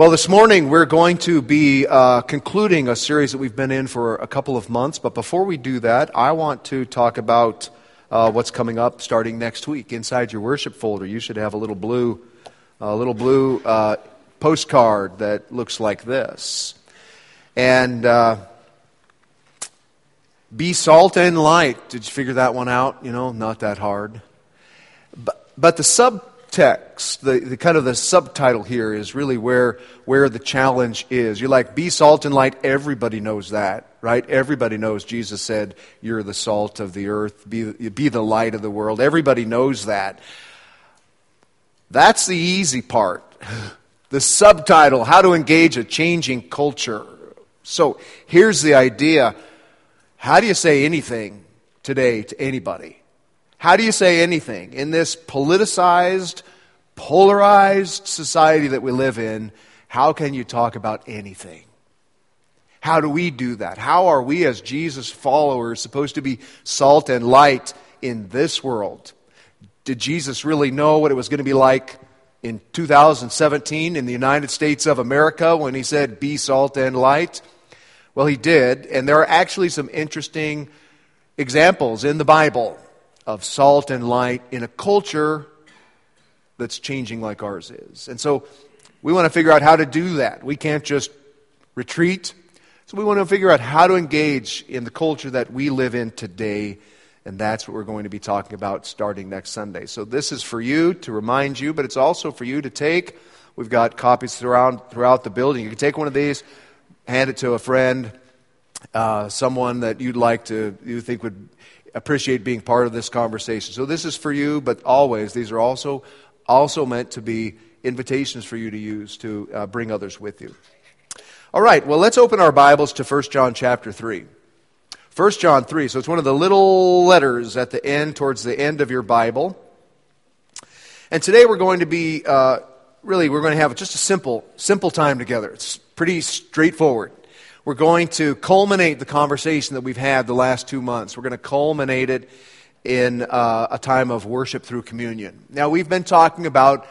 Well, this morning we're going to be uh, concluding a series that we've been in for a couple of months. But before we do that, I want to talk about uh, what's coming up starting next week. Inside your worship folder, you should have a little blue, a little blue uh, postcard that looks like this, and uh, be salt and light. Did you figure that one out? You know, not that hard. But, but the sub text, the, the kind of the subtitle here is really where, where the challenge is. You're like, be salt and light. Everybody knows that, right? Everybody knows Jesus said, you're the salt of the earth, be, be the light of the world. Everybody knows that. That's the easy part. The subtitle, how to engage a changing culture. So here's the idea. How do you say anything today to anybody? How do you say anything in this politicized, polarized society that we live in? How can you talk about anything? How do we do that? How are we, as Jesus followers, supposed to be salt and light in this world? Did Jesus really know what it was going to be like in 2017 in the United States of America when he said, Be salt and light? Well, he did, and there are actually some interesting examples in the Bible of salt and light in a culture that's changing like ours is. And so we want to figure out how to do that. We can't just retreat. So we want to figure out how to engage in the culture that we live in today. And that's what we're going to be talking about starting next Sunday. So this is for you to remind you, but it's also for you to take. We've got copies throughout, throughout the building. You can take one of these, hand it to a friend, uh, someone that you'd like to, you think would appreciate being part of this conversation. So this is for you, but always, these are also, also meant to be invitations for you to use to uh, bring others with you. All right, well, let's open our Bibles to 1 John chapter 3. 1 John 3, so it's one of the little letters at the end, towards the end of your Bible. And today we're going to be, uh, really, we're going to have just a simple, simple time together. It's pretty straightforward. We're going to culminate the conversation that we've had the last two months. We're going to culminate it in uh, a time of worship through communion. Now, we've been talking about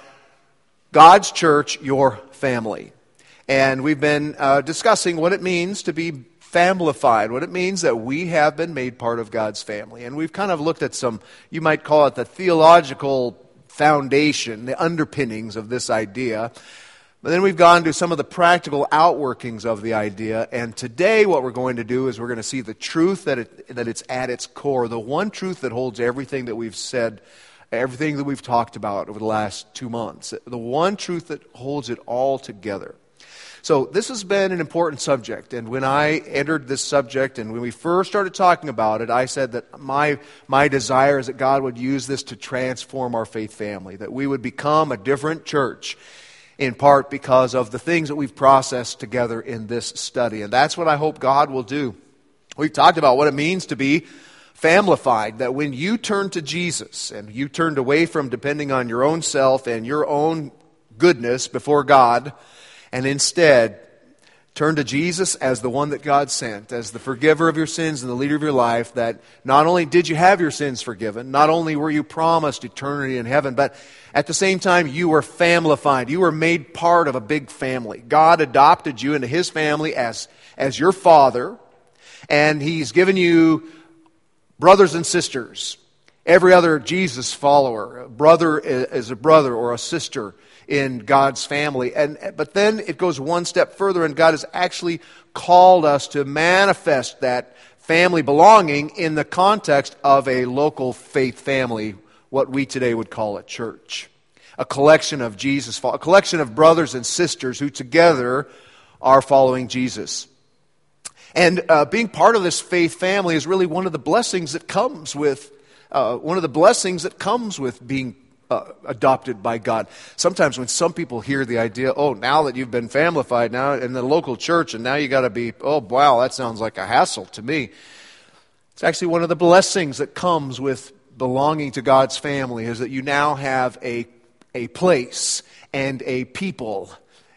God's church, your family. And we've been uh, discussing what it means to be familified, what it means that we have been made part of God's family. And we've kind of looked at some, you might call it the theological foundation, the underpinnings of this idea. But then we've gone to some of the practical outworkings of the idea. And today, what we're going to do is we're going to see the truth that, it, that it's at its core, the one truth that holds everything that we've said, everything that we've talked about over the last two months, the one truth that holds it all together. So, this has been an important subject. And when I entered this subject and when we first started talking about it, I said that my, my desire is that God would use this to transform our faith family, that we would become a different church in part because of the things that we've processed together in this study. And that's what I hope God will do. We've talked about what it means to be familified, that when you turn to Jesus and you turned away from depending on your own self and your own goodness before God, and instead Turn to Jesus as the one that God sent, as the forgiver of your sins and the leader of your life, that not only did you have your sins forgiven, not only were you promised eternity in heaven, but at the same time, you were familified. You were made part of a big family. God adopted you into His family as, as your father, and He's given you brothers and sisters. Every other Jesus follower, brother is a brother or a sister in God's family. And, but then it goes one step further, and God has actually called us to manifest that family belonging in the context of a local faith family, what we today would call a church. A collection of Jesus, a collection of brothers and sisters who together are following Jesus. And uh, being part of this faith family is really one of the blessings that comes with uh, one of the blessings that comes with being uh, adopted by God. Sometimes when some people hear the idea, oh, now that you've been familified now in the local church and now you got to be, oh, wow, that sounds like a hassle to me. It's actually one of the blessings that comes with belonging to God's family is that you now have a, a place and a people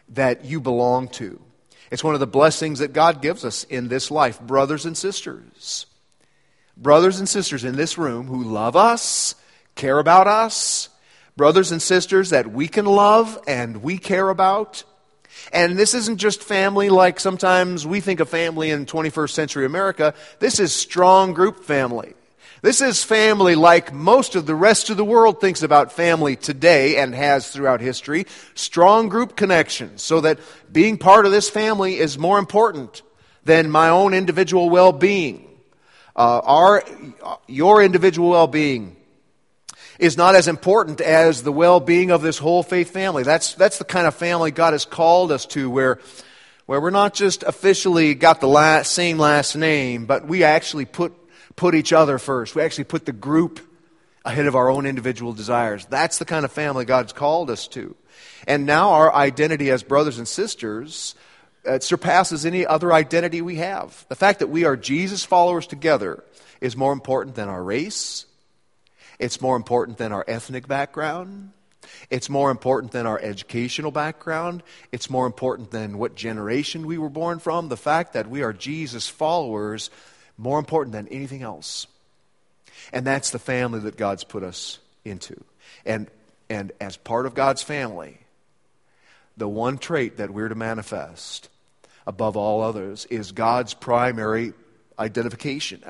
that you belong to. It's one of the blessings that God gives us in this life, brothers and sisters. Brothers and sisters in this room who love us, care about us, brothers and sisters that we can love and we care about. And this isn't just family like sometimes we think of family in 21st century America. This is strong group family. This is family like most of the rest of the world thinks about family today and has throughout history. Strong group connections, so that being part of this family is more important than my own individual well being. Uh, our, your individual well being is not as important as the well being of this whole faith family. That's, that's the kind of family God has called us to, where, where we're not just officially got the last, same last name, but we actually put put each other first. We actually put the group ahead of our own individual desires. That's the kind of family God's called us to. And now our identity as brothers and sisters uh, surpasses any other identity we have. The fact that we are Jesus followers together is more important than our race. It's more important than our ethnic background. It's more important than our educational background. It's more important than what generation we were born from. The fact that we are Jesus followers more important than anything else. And that's the family that God's put us into. And, and as part of God's family, the one trait that we're to manifest above all others is God's primary identification.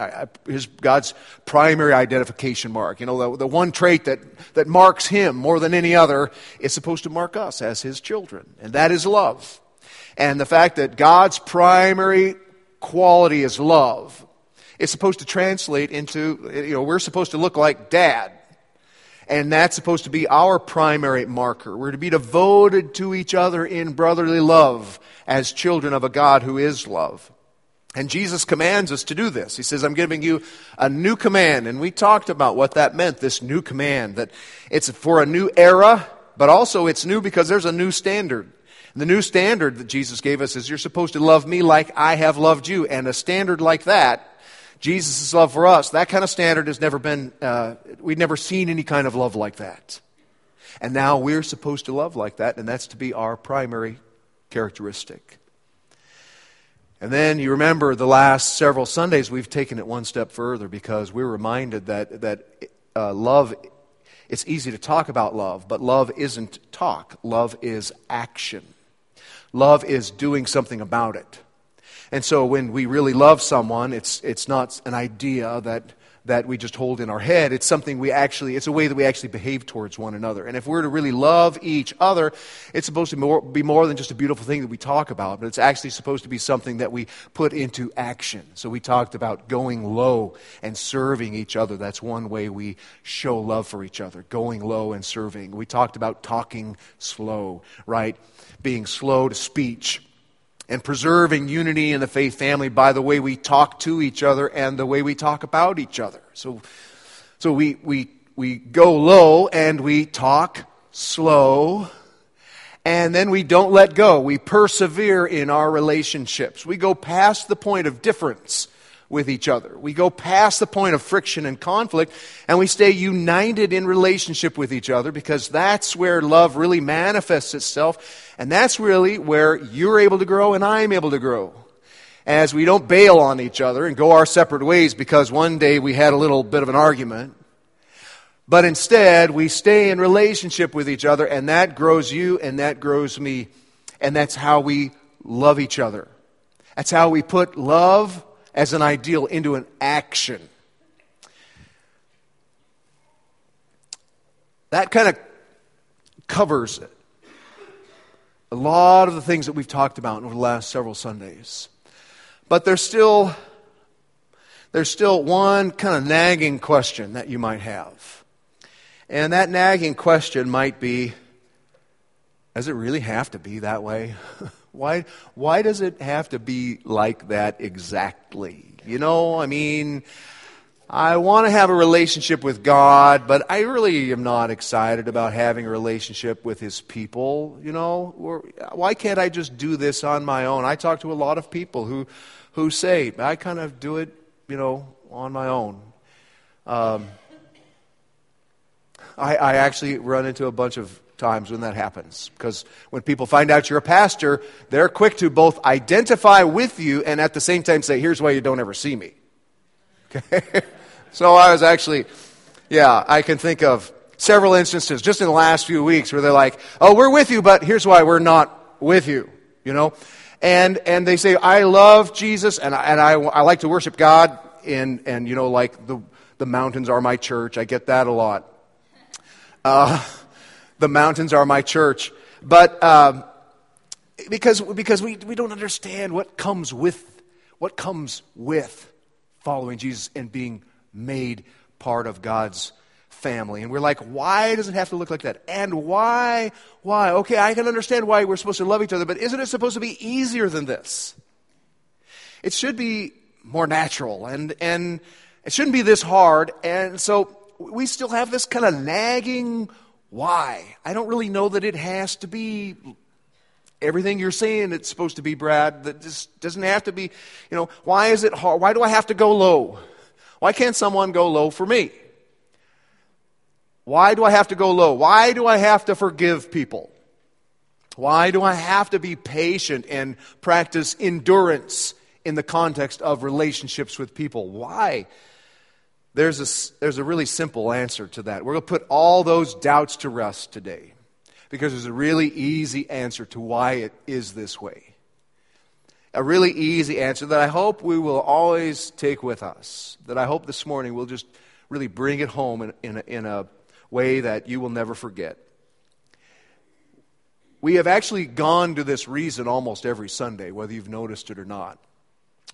His, God's primary identification mark. You know, the, the one trait that, that marks him more than any other is supposed to mark us as his children, and that is love. And the fact that God's primary quality is love it's supposed to translate into, you know, we're supposed to look like dad. And that's supposed to be our primary marker. We're to be devoted to each other in brotherly love as children of a God who is love. And Jesus commands us to do this. He says, I'm giving you a new command. And we talked about what that meant, this new command, that it's for a new era, but also it's new because there's a new standard. And the new standard that Jesus gave us is you're supposed to love me like I have loved you. And a standard like that Jesus' love for us, that kind of standard has never been, uh, we've never seen any kind of love like that. And now we're supposed to love like that, and that's to be our primary characteristic. And then you remember the last several Sundays, we've taken it one step further because we're reminded that, that uh, love, it's easy to talk about love, but love isn't talk. Love is action. Love is doing something about it. And so when we really love someone, it's, it's not an idea that, that we just hold in our head. It's something we actually, it's a way that we actually behave towards one another. And if we're to really love each other, it's supposed to be more, be more than just a beautiful thing that we talk about, but it's actually supposed to be something that we put into action. So we talked about going low and serving each other. That's one way we show love for each other, going low and serving. We talked about talking slow, right? Being slow to speech and preserving unity in the faith family by the way we talk to each other and the way we talk about each other. So, so we, we, we go low and we talk slow, and then we don't let go. We persevere in our relationships. We go past the point of difference with each other. We go past the point of friction and conflict and we stay united in relationship with each other because that's where love really manifests itself. And that's really where you're able to grow and I'm able to grow. As we don't bail on each other and go our separate ways because one day we had a little bit of an argument. But instead, we stay in relationship with each other, and that grows you, and that grows me. And that's how we love each other. That's how we put love as an ideal into an action. That kind of covers it. A lot of the things that we've talked about over the last several Sundays. But there's still there's still one kind of nagging question that you might have. And that nagging question might be does it really have to be that way? Why, why does it have to be like that exactly? You know, I mean, I want to have a relationship with God, but I really am not excited about having a relationship with His people. You know, or, why can't I just do this on my own? I talk to a lot of people who, who say, I kind of do it, you know, on my own. Um, I, I actually run into a bunch of times when that happens. Because when people find out you're a pastor, they're quick to both identify with you and at the same time say, here's why you don't ever see me. Okay? so I was actually, yeah, I can think of several instances just in the last few weeks where they're like, oh, we're with you, but here's why we're not with you. you know? And, and they say, I love Jesus and, I, and I, I like to worship God and, and, you know, like the, the mountains are my church. I get that a lot. Uh, the mountains are my church. But um, because, because we, we don't understand what comes with, what comes with following Jesus and being made part of God's family. And we're like, why does it have to look like that? And why? Why? Okay, I can understand why we're supposed to love each other, but isn't it supposed to be easier than this? It should be more natural and, and it shouldn't be this hard. And so we still have this kind of nagging why. I don't really know that it has to be everything you're saying it's supposed to be, Brad. That just doesn't have to be, you know, why is it hard? Why do I have to go low? Why can't someone go low for me? Why do I have to go low? Why do I have to forgive people? Why do I have to be patient and practice endurance in the context of relationships with people? Why? There's a, there's a really simple answer to that. We're going to put all those doubts to rest today because there's a really easy answer to why it is this way. A really easy answer that I hope we will always take with us. That I hope this morning we'll just really bring it home in, in, a, in a way that you will never forget. We have actually gone to this reason almost every Sunday, whether you've noticed it or not.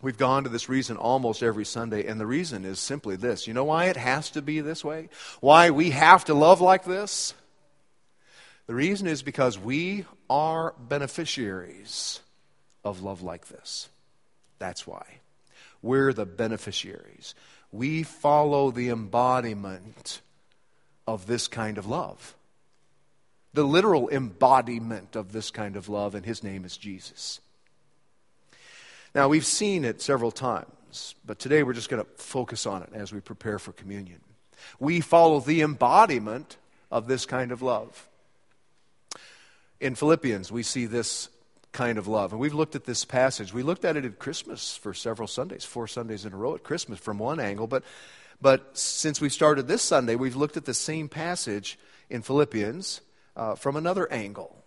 We've gone to this reason almost every Sunday, and the reason is simply this. You know why it has to be this way? Why we have to love like this? The reason is because we are beneficiaries of love like this. That's why. We're the beneficiaries. We follow the embodiment of this kind of love. The literal embodiment of this kind of love, and his name is Jesus. Now, we've seen it several times, but today we're just going to focus on it as we prepare for communion. We follow the embodiment of this kind of love. In Philippians, we see this kind of love. And we've looked at this passage. We looked at it at Christmas for several Sundays, four Sundays in a row at Christmas from one angle, but but since we started this Sunday, we've looked at the same passage in Philippians uh, from another angle.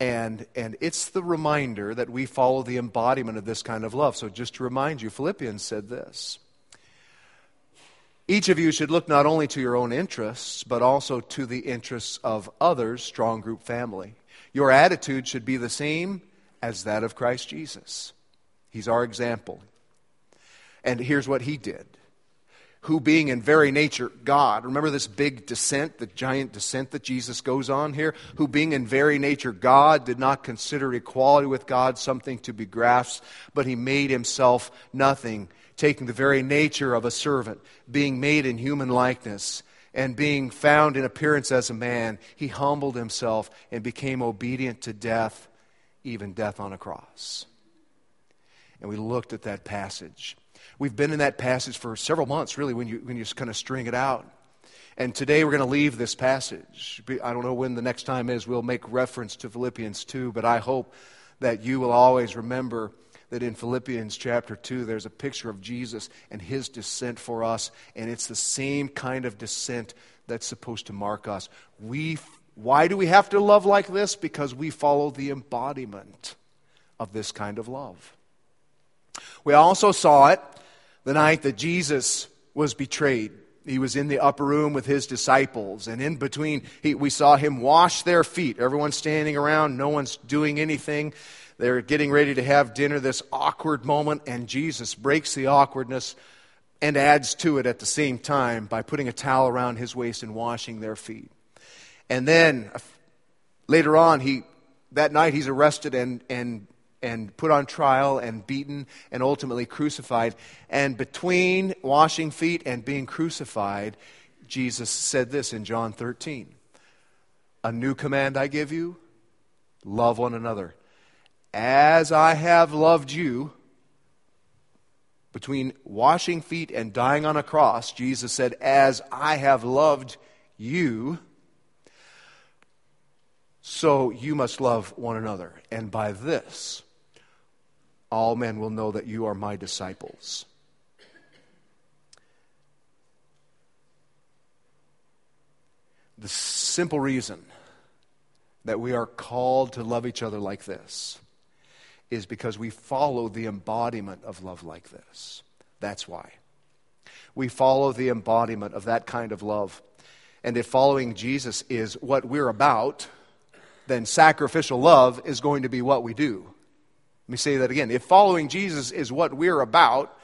And, and it's the reminder that we follow the embodiment of this kind of love. So, just to remind you, Philippians said this Each of you should look not only to your own interests, but also to the interests of others, strong group family. Your attitude should be the same as that of Christ Jesus. He's our example. And here's what he did who being in very nature God, remember this big descent, the giant descent that Jesus goes on here? Who being in very nature God did not consider equality with God something to be grasped, but he made himself nothing, taking the very nature of a servant, being made in human likeness, and being found in appearance as a man, he humbled himself and became obedient to death, even death on a cross. And we looked at that passage. We've been in that passage for several months, really, when you, when you kind of string it out. And today we're going to leave this passage. I don't know when the next time is. We'll make reference to Philippians 2, but I hope that you will always remember that in Philippians chapter 2, there's a picture of Jesus and his descent for us, and it's the same kind of descent that's supposed to mark us. We, why do we have to love like this? Because we follow the embodiment of this kind of love. We also saw it the night that Jesus was betrayed. He was in the upper room with his disciples, and in between, he, we saw him wash their feet. Everyone's standing around, no one's doing anything. They're getting ready to have dinner, this awkward moment, and Jesus breaks the awkwardness and adds to it at the same time by putting a towel around his waist and washing their feet. And then later on, he, that night he's arrested and, and and put on trial and beaten and ultimately crucified. And between washing feet and being crucified, Jesus said this in John 13 A new command I give you love one another. As I have loved you, between washing feet and dying on a cross, Jesus said, As I have loved you, so you must love one another. And by this, all men will know that you are my disciples. The simple reason that we are called to love each other like this is because we follow the embodiment of love like this. That's why. We follow the embodiment of that kind of love. And if following Jesus is what we're about, then sacrificial love is going to be what we do. Let me say that again. If following Jesus is what we're about,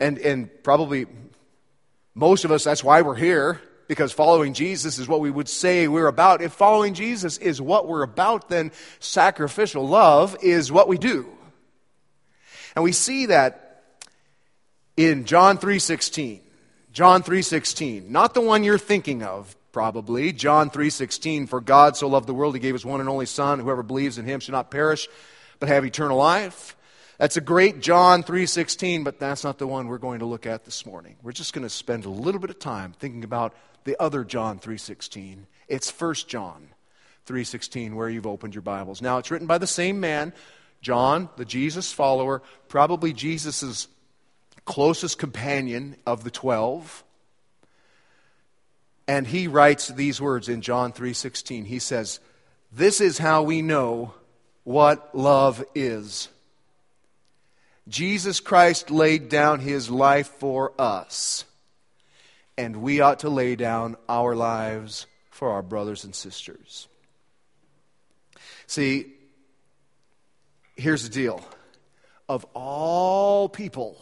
and, and probably most of us, that's why we're here, because following Jesus is what we would say we're about. If following Jesus is what we're about, then sacrificial love is what we do. And we see that in John 3:16. John 3:16, not the one you're thinking of probably. John 3:16, for God so loved the world he gave his one and only son, whoever believes in him should not perish but have eternal life. That's a great John 3:16, but that's not the one we're going to look at this morning. We're just going to spend a little bit of time thinking about the other John 3:16. It's 1 John 3:16 where you've opened your Bibles. Now it's written by the same man, John, the Jesus follower, probably Jesus' closest companion of the 12. And he writes these words in John 3:16. He says, "This is how we know what love is." Jesus Christ laid down his life for us, and we ought to lay down our lives for our brothers and sisters. See, here's the deal of all people,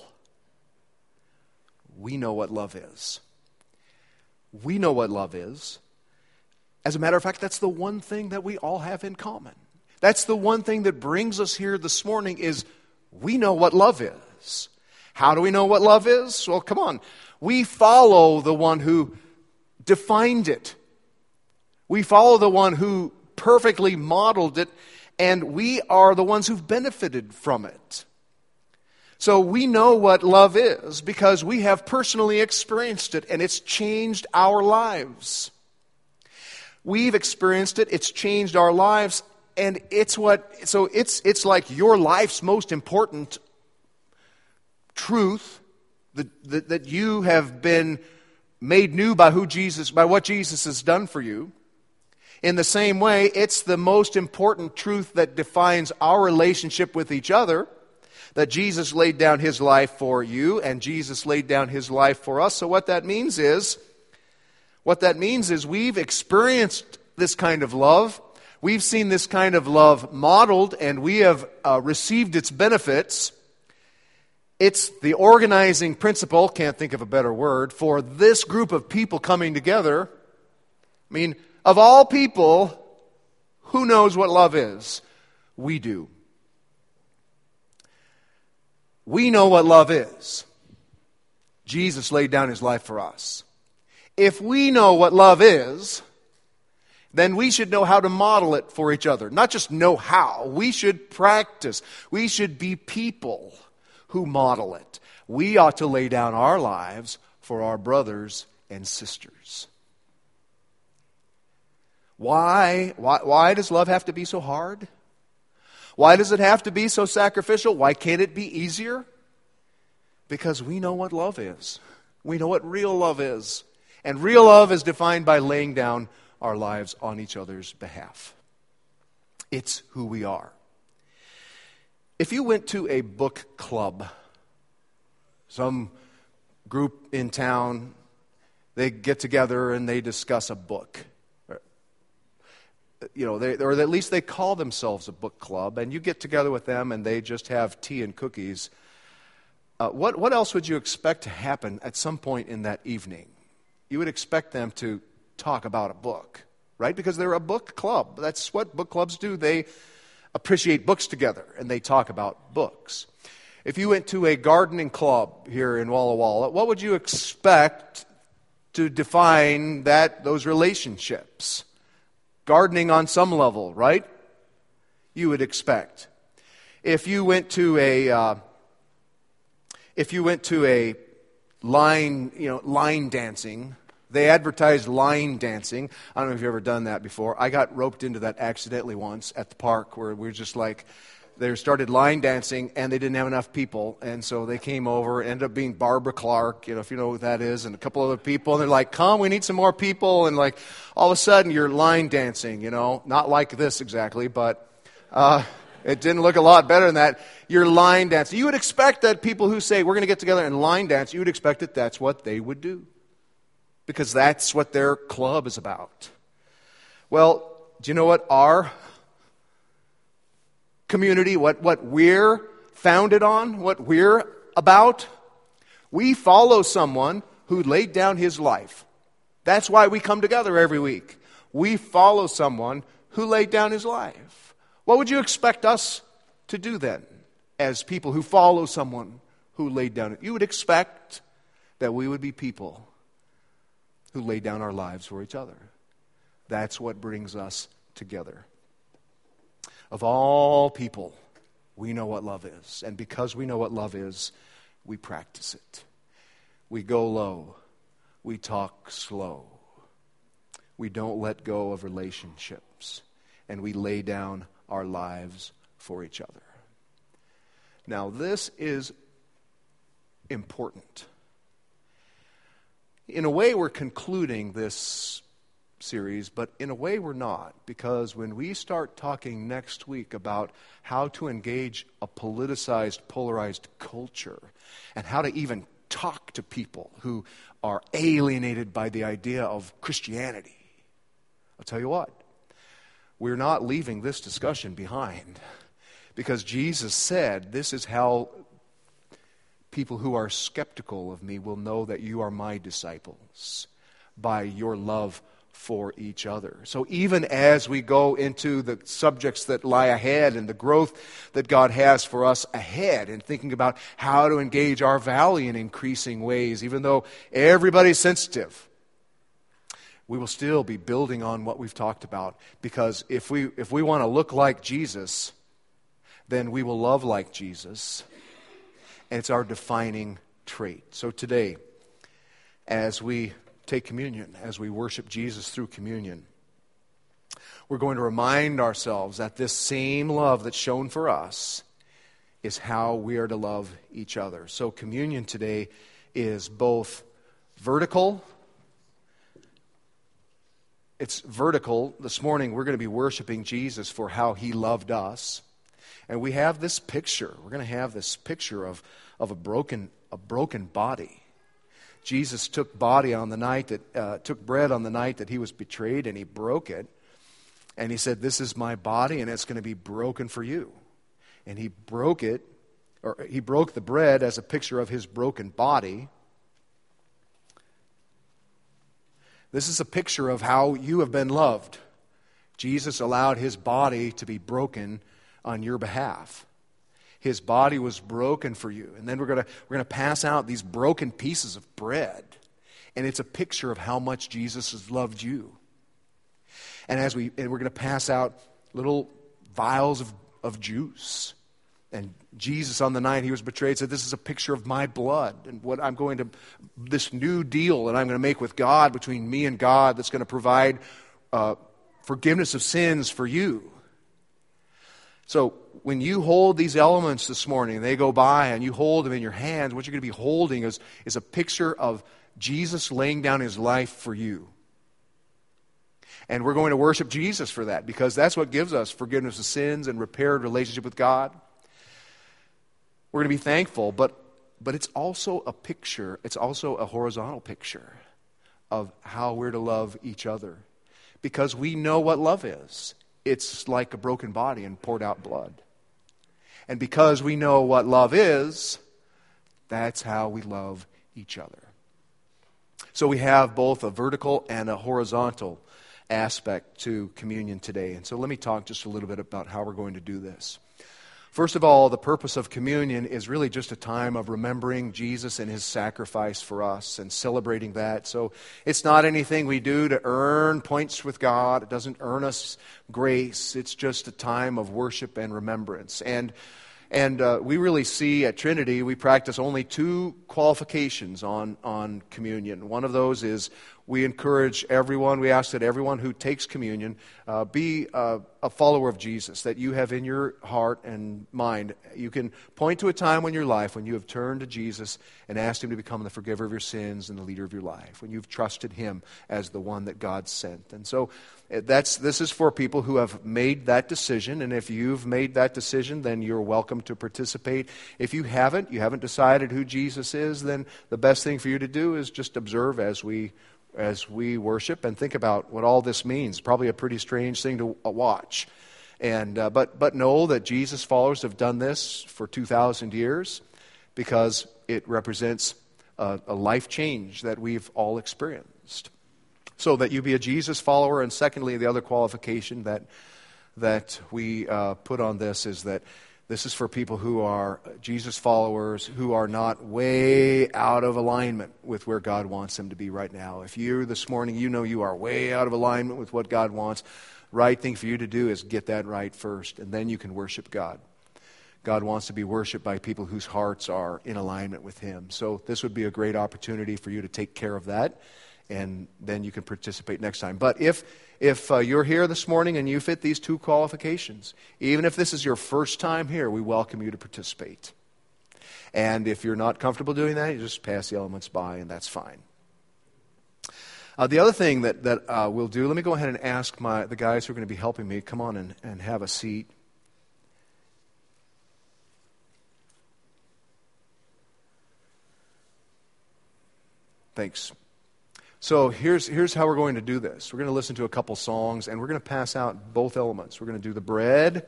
we know what love is. We know what love is. As a matter of fact, that's the one thing that we all have in common. That's the one thing that brings us here this morning is we know what love is. How do we know what love is? Well, come on. We follow the one who defined it. We follow the one who perfectly modeled it, and we are the ones who've benefited from it. So we know what love is because we have personally experienced it, and it's changed our lives. We've experienced it, it's changed our lives, and it's what so it's it's like your life's most important truth that, that, that you have been made new by who Jesus by what Jesus has done for you. In the same way, it's the most important truth that defines our relationship with each other that Jesus laid down his life for you and Jesus laid down his life for us. So what that means is what that means is we've experienced this kind of love We've seen this kind of love modeled and we have uh, received its benefits. It's the organizing principle, can't think of a better word, for this group of people coming together. I mean, of all people, who knows what love is? We do. We know what love is. Jesus laid down his life for us. If we know what love is, then we should know how to model it for each other. Not just know how, we should practice. We should be people who model it. We ought to lay down our lives for our brothers and sisters. Why? Why, why does love have to be so hard? Why does it have to be so sacrificial? Why can't it be easier? Because we know what love is. We know what real love is. And real love is defined by laying down our lives on each other's behalf. It's who we are. If you went to a book club, some group in town, they get together and they discuss a book. You know, they, or at least they call themselves a book club, and you get together with them and they just have tea and cookies. Uh, what, what else would you expect to happen at some point in that evening? You would expect them to talk about a book, right? Because they're a book club. That's what book clubs do. They appreciate books together and they talk about books. If you went to a gardening club here in Walla Walla, what would you expect to define that those relationships? Gardening on some level, right? You would expect. If you went to a uh, if you went to a line, you know, line dancing they advertised line dancing. I don't know if you've ever done that before. I got roped into that accidentally once at the park where we were just like, they started line dancing and they didn't have enough people. And so they came over, ended up being Barbara Clark, you know, if you know who that is, and a couple other people. And they're like, come, we need some more people. And like, all of a sudden you're line dancing, you know, not like this exactly, but, uh, It didn't look a lot better than that. You're line dancing. You would expect that people who say, we're going to get together and line dance, you would expect that that's what they would do. Because that's what their club is about. Well, do you know what our community, what, what we're founded on, what we're about? We follow someone who laid down his life. That's why we come together every week. We follow someone who laid down his life. What would you expect us to do then as people who follow someone who laid down it? You would expect that we would be people who lay down our lives for each other. That's what brings us together. Of all people, we know what love is. And because we know what love is, we practice it. We go low. We talk slow. We don't let go of relationships. And we lay down our lives for each other. Now, this is important. In a way, we're concluding this series, but in a way, we're not, because when we start talking next week about how to engage a politicized, polarized culture and how to even talk to people who are alienated by the idea of Christianity, I'll tell you what, we're not leaving this discussion behind because Jesus said, This is how people who are skeptical of me will know that you are my disciples by your love for each other. So even as we go into the subjects that lie ahead and the growth that God has for us ahead and thinking about how to engage our valley in increasing ways, even though everybody's sensitive, we will still be building on what we've talked about because if we, if we want to look like Jesus, then we will love like Jesus. And it's our defining trait. So today, as we take communion, as we worship Jesus through communion, we're going to remind ourselves that this same love that's shown for us is how we are to love each other. So, communion today is both vertical it's vertical. This morning, we're going to be worshiping Jesus for how he loved us. And we have this picture. We're going to have this picture of, of a, broken, a broken body. Jesus took body on the night that uh, took bread on the night that he was betrayed, and he broke it. And he said, "This is my body, and it's going to be broken for you." And he broke it, or he broke the bread as a picture of his broken body. This is a picture of how you have been loved. Jesus allowed his body to be broken on your behalf. His body was broken for you. And then we're going we're going to pass out these broken pieces of bread. And it's a picture of how much Jesus has loved you. And as we and we're going to pass out little vials of, of juice. And Jesus, on the night he was betrayed, said, This is a picture of my blood and what I'm going to, this new deal that I'm going to make with God between me and God that's going to provide uh, forgiveness of sins for you. So when you hold these elements this morning, they go by and you hold them in your hands, what you're going to be holding is, is a picture of Jesus laying down his life for you. And we're going to worship Jesus for that because that's what gives us forgiveness of sins and repaired relationship with God. We're going to be thankful, but, but it's also a picture, it's also a horizontal picture of how we're to love each other. Because we know what love is it's like a broken body and poured out blood. And because we know what love is, that's how we love each other. So we have both a vertical and a horizontal aspect to communion today. And so let me talk just a little bit about how we're going to do this. First of all, the purpose of communion is really just a time of remembering Jesus and his sacrifice for us and celebrating that. So it's not anything we do to earn points with God. It doesn't earn us grace. It's just a time of worship and remembrance. And and uh, we really see at Trinity, we practice only two qualifications on, on communion. One of those is we encourage everyone, we ask that everyone who takes communion uh, be uh, a follower of Jesus, that you have in your heart and mind. You can point to a time in your life when you have turned to Jesus and asked Him to become the forgiver of your sins and the leader of your life, when you've trusted Him as the one that God sent. And so that's, this is for people who have made that decision, and if you've made that decision, then you're welcome to participate. If you haven't, you haven't decided who Jesus is, then the best thing for you to do is just observe as we as we worship and think about what all this means. Probably a pretty strange thing to watch. And, uh, but, but know that Jesus' followers have done this for 2,000 years because it represents a, a life change that we've all experienced. So that you be a Jesus follower. And secondly, the other qualification that, that we uh, put on this is that this is for people who are Jesus followers who are not way out of alignment with where God wants them to be right now. If you this morning, you know you are way out of alignment with what God wants, right thing for you to do is get that right first, and then you can worship God. God wants to be worshiped by people whose hearts are in alignment with Him. So this would be a great opportunity for you to take care of that, and then you can participate next time. But if if uh, you're here this morning and you fit these two qualifications, even if this is your first time here, we welcome you to participate. And if you're not comfortable doing that, you just pass the elements by, and that's fine. Uh, the other thing that, that uh, we'll do, let me go ahead and ask my, the guys who are going to be helping me, come on and, and have a seat. Thanks. So here's, here's how we're going to do this. We're going to listen to a couple songs, and we're going to pass out both elements. We're going to do the bread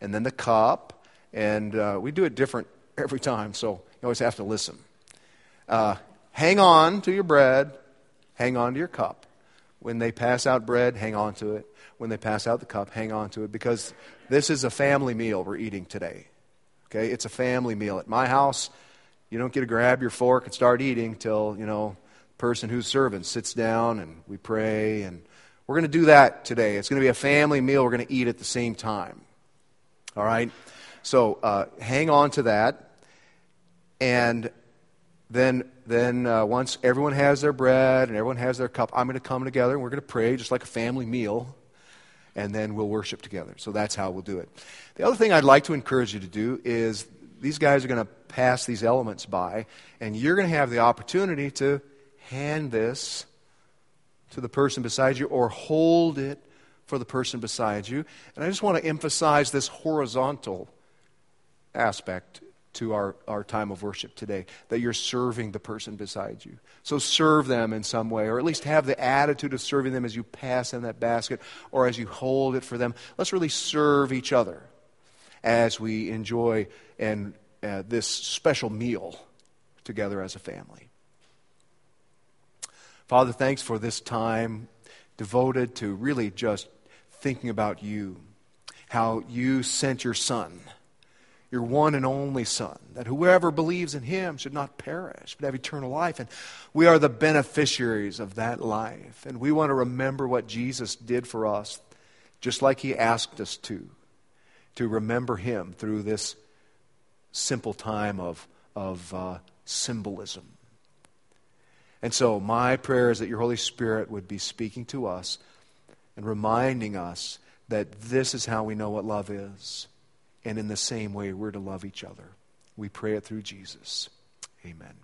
and then the cup, and uh, we do it different every time, so you always have to listen. Uh, hang on to your bread, hang on to your cup. When they pass out bread, hang on to it. When they pass out the cup, hang on to it, because this is a family meal we're eating today. Okay, it's a family meal. At my house, you don't get to grab your fork and start eating till, you know, person who's serving sits down and we pray. And we're going to do that today. It's going to be a family meal we're going to eat at the same time. All right? So uh, hang on to that. And then, then uh, once everyone has their bread and everyone has their cup, I'm going to come together and we're going to pray just like a family meal. And then we'll worship together. So that's how we'll do it. The other thing I'd like to encourage you to do is these guys are going to pass these elements by, and you're going to have the opportunity to hand this to the person beside you or hold it for the person beside you. And I just want to emphasize this horizontal aspect to our, our time of worship today that you're serving the person beside you. So serve them in some way, or at least have the attitude of serving them as you pass in that basket or as you hold it for them. Let's really serve each other as we enjoy and, uh, this special meal together as a family. Father, thanks for this time devoted to really just thinking about you, how you sent your Son, your one and only Son, that whoever believes in him should not perish, but have eternal life. And we are the beneficiaries of that life. And we want to remember what Jesus did for us, just like he asked us to, to remember him through this simple time of, of uh, symbolism. And so, my prayer is that your Holy Spirit would be speaking to us and reminding us that this is how we know what love is. And in the same way, we're to love each other. We pray it through Jesus. Amen.